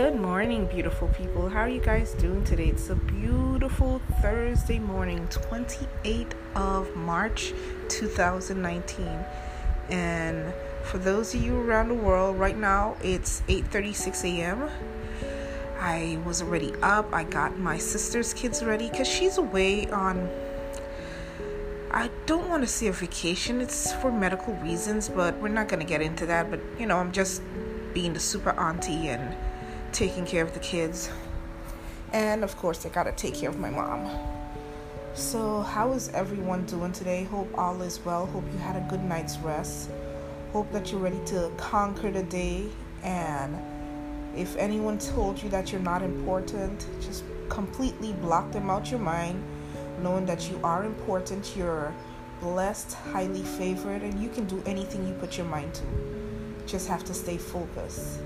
Good morning, beautiful people. How are you guys doing today? It's a beautiful Thursday morning, 28th of March 2019. And for those of you around the world, right now it's 8:36 a.m. I was already up. I got my sister's kids ready cuz she's away on I don't want to say a vacation. It's for medical reasons, but we're not going to get into that. But, you know, I'm just being the super auntie and taking care of the kids. And of course, I gotta take care of my mom. So, how is everyone doing today? Hope all is well. Hope you had a good night's rest. Hope that you're ready to conquer the day. And if anyone told you that you're not important, just completely block them out your mind, knowing that you are important, you're blessed, highly favored, and you can do anything you put your mind to. Just have to stay focused.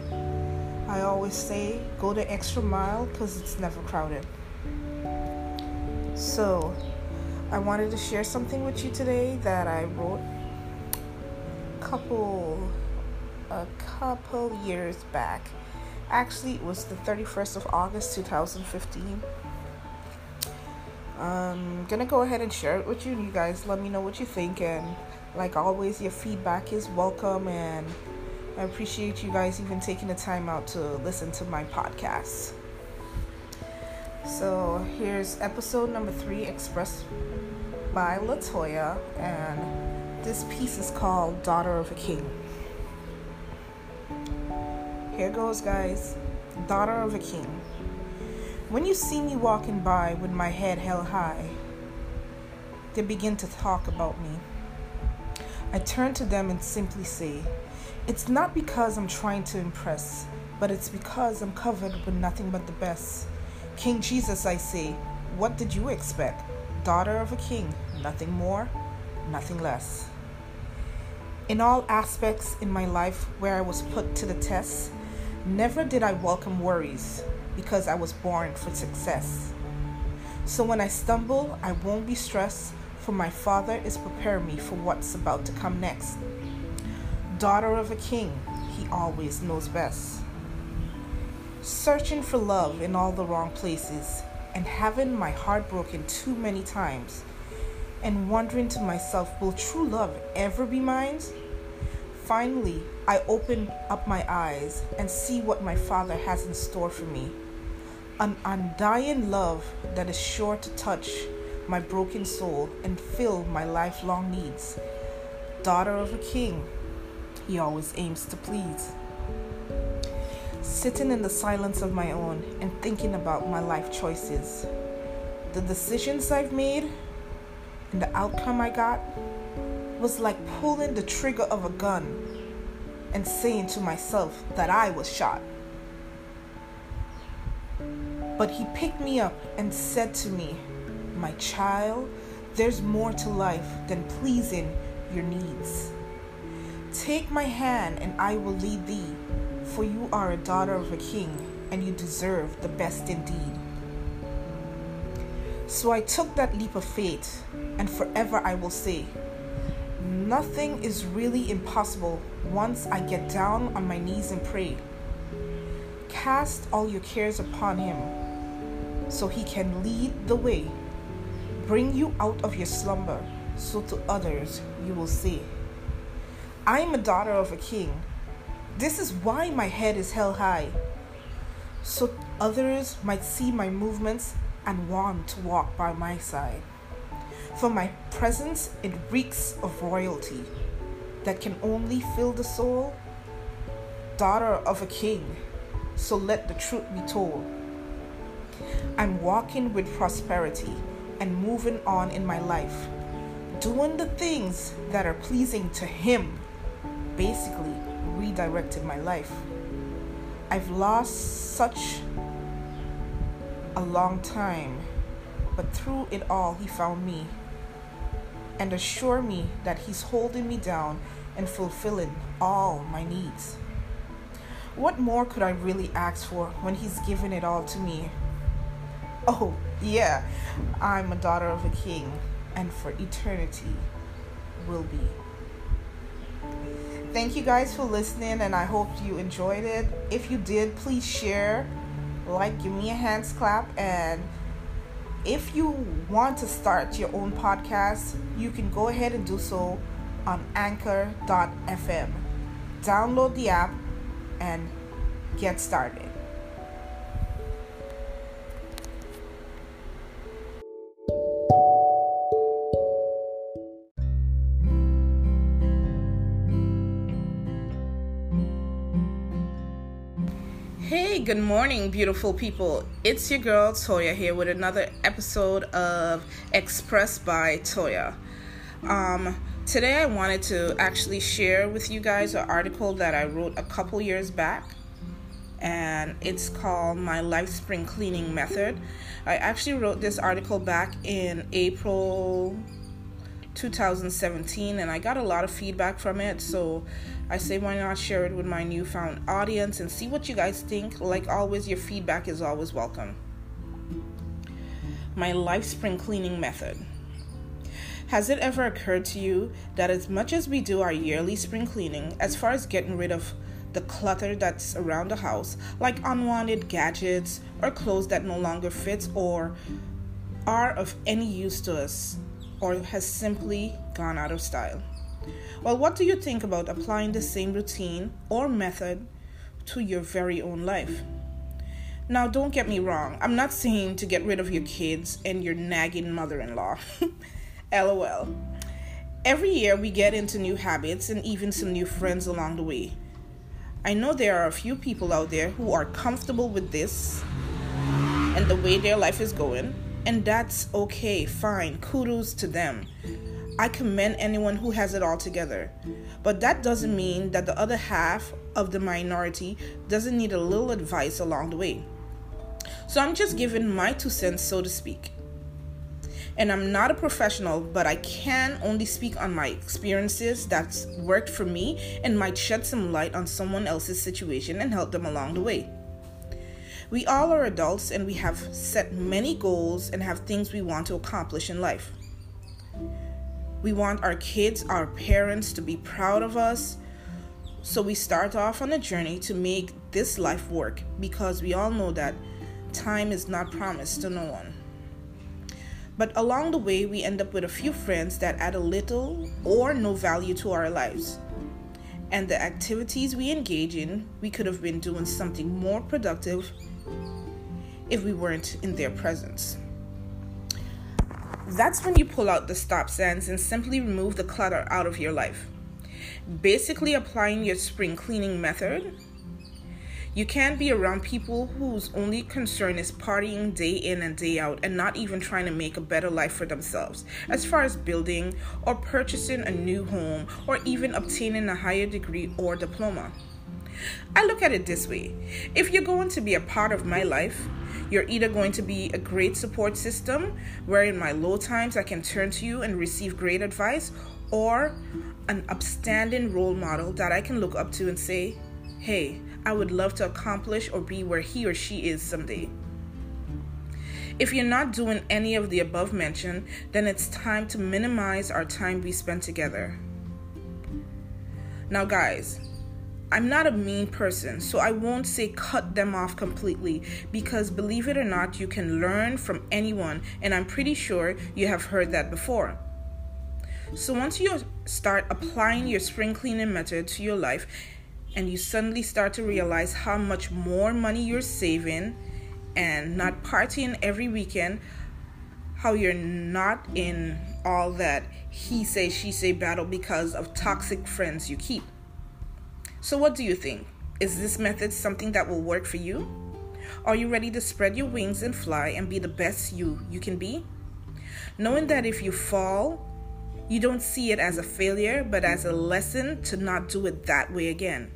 I always say go the extra mile because it's never crowded. So, I wanted to share something with you today that I wrote a couple a couple years back. Actually, it was the 31st of August 2015. I'm um, gonna go ahead and share it with you, you guys let me know what you think. And like always, your feedback is welcome and I appreciate you guys even taking the time out to listen to my podcast. So here's episode number three, expressed by Latoya, and this piece is called Daughter of a King. Here goes, guys. Daughter of a King. When you see me walking by with my head held high, they begin to talk about me. I turn to them and simply say, it's not because I'm trying to impress, but it's because I'm covered with nothing but the best. King Jesus, I say, what did you expect? Daughter of a king, nothing more, nothing less. In all aspects in my life where I was put to the test, never did I welcome worries because I was born for success. So when I stumble, I won't be stressed, for my Father is preparing me for what's about to come next daughter of a king, he always knows best. Searching for love in all the wrong places and having my heart broken too many times and wondering to myself, will true love ever be mine? Finally, I open up my eyes and see what my Father has in store for me. An undying love that is sure to touch my broken soul and fill my lifelong needs. Daughter of a king, he always aims to please. Sitting in the silence of my own and thinking about my life choices, the decisions I've made, and the outcome I got was like pulling the trigger of a gun and saying to myself that I was shot. But he picked me up and said to me, My child, there's more to life than pleasing your needs. Take my hand, and I will lead thee, for you are a daughter of a king, and you deserve the best indeed. So I took that leap of faith, and forever I will say, Nothing is really impossible once I get down on my knees and pray. Cast all your cares upon Him, so He can lead the way, bring you out of your slumber, so to others you will say, I am a daughter of a king. This is why my head is held high, so others might see my movements and want to walk by my side. For my presence, it reeks of royalty that can only fill the soul. Daughter of a king, so let the truth be told. I'm walking with prosperity and moving on in my life, doing the things that are pleasing to Him basically redirected my life. I've lost such a long time, but through it all, He found me and assured me that He's holding me down and fulfilling all my needs. What more could I really ask for when He's given it all to me? Oh, yeah, I'm a daughter of a king, and for eternity will be. Thank you guys for listening, and I hope you enjoyed it. If you did, please share, like, give me a hands clap, and if you want to start your own podcast, you can go ahead and do so on anchor.fm. Download the app and get started. Hey, good morning, beautiful people. It's your girl Toya here with another episode of Express by Toya. Um, today, I wanted to actually share with you guys an article that I wrote a couple years back, and it's called My Life Spring Cleaning Method. I actually wrote this article back in April 2017 and I got a lot of feedback from it. So I say, why not share it with my newfound audience and see what you guys think? Like always, your feedback is always welcome. My life spring cleaning method. Has it ever occurred to you that as much as we do our yearly spring cleaning, as far as getting rid of the clutter that's around the house, like unwanted gadgets or clothes that no longer fit or are of any use to us, or has simply gone out of style. Well, what do you think about applying the same routine or method to your very own life? Now, don't get me wrong, I'm not saying to get rid of your kids and your nagging mother in law. LOL. Every year we get into new habits and even some new friends along the way. I know there are a few people out there who are comfortable with this and the way their life is going, and that's okay, fine, kudos to them. I commend anyone who has it all together. But that doesn't mean that the other half of the minority doesn't need a little advice along the way. So I'm just giving my two cents, so to speak. And I'm not a professional, but I can only speak on my experiences that's worked for me and might shed some light on someone else's situation and help them along the way. We all are adults and we have set many goals and have things we want to accomplish in life. We want our kids, our parents to be proud of us. So we start off on a journey to make this life work because we all know that time is not promised to no one. But along the way, we end up with a few friends that add a little or no value to our lives. And the activities we engage in, we could have been doing something more productive if we weren't in their presence. That's when you pull out the stop signs and simply remove the clutter out of your life. Basically, applying your spring cleaning method. You can't be around people whose only concern is partying day in and day out and not even trying to make a better life for themselves, as far as building or purchasing a new home or even obtaining a higher degree or diploma. I look at it this way if you're going to be a part of my life, you're either going to be a great support system where in my low times I can turn to you and receive great advice, or an upstanding role model that I can look up to and say, hey, I would love to accomplish or be where he or she is someday. If you're not doing any of the above mentioned, then it's time to minimize our time we spend together. Now, guys, I'm not a mean person, so I won't say cut them off completely because believe it or not, you can learn from anyone, and I'm pretty sure you have heard that before. So once you start applying your spring cleaning method to your life, and you suddenly start to realize how much more money you're saving and not partying every weekend, how you're not in all that he say, she say battle because of toxic friends you keep. So, what do you think? Is this method something that will work for you? Are you ready to spread your wings and fly and be the best you you can be? Knowing that if you fall, you don't see it as a failure, but as a lesson to not do it that way again.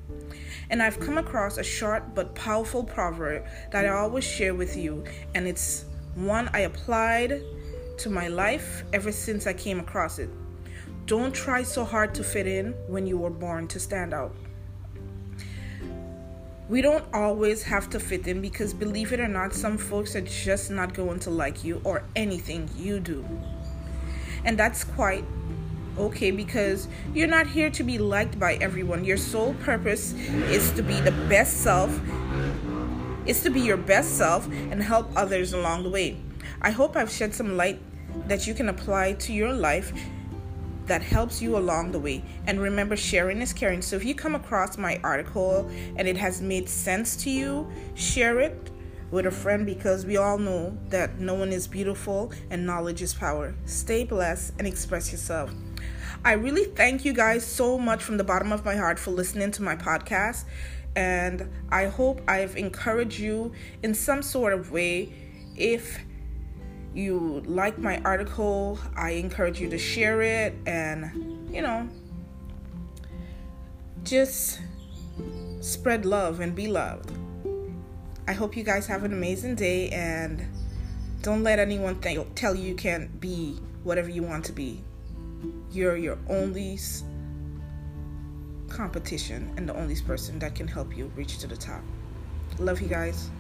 And I've come across a short but powerful proverb that I always share with you, and it's one I applied to my life ever since I came across it. Don't try so hard to fit in when you were born to stand out. We don't always have to fit in because, believe it or not, some folks are just not going to like you or anything you do. And that's quite okay? Because you're not here to be liked by everyone. Your sole purpose is to be the best self, is to be your best self and help others along the way. I hope I've shed some light that you can apply to your life that helps you along the way. And remember, sharing is caring. So if you come across my article and it has made sense to you, share it with a friend because we all know that no one is beautiful and knowledge is power. Stay blessed and express yourself. I really thank you guys so much from the bottom of my heart for listening to my podcast. And I hope I've encouraged you in some sort of way. If you like my article, I encourage you to share it and, you know, just spread love and be loved. I hope you guys have an amazing day and don't let anyone th- tell you you can't be whatever you want to be. You're your only competition and the only person that can help you reach to the top. Love you guys.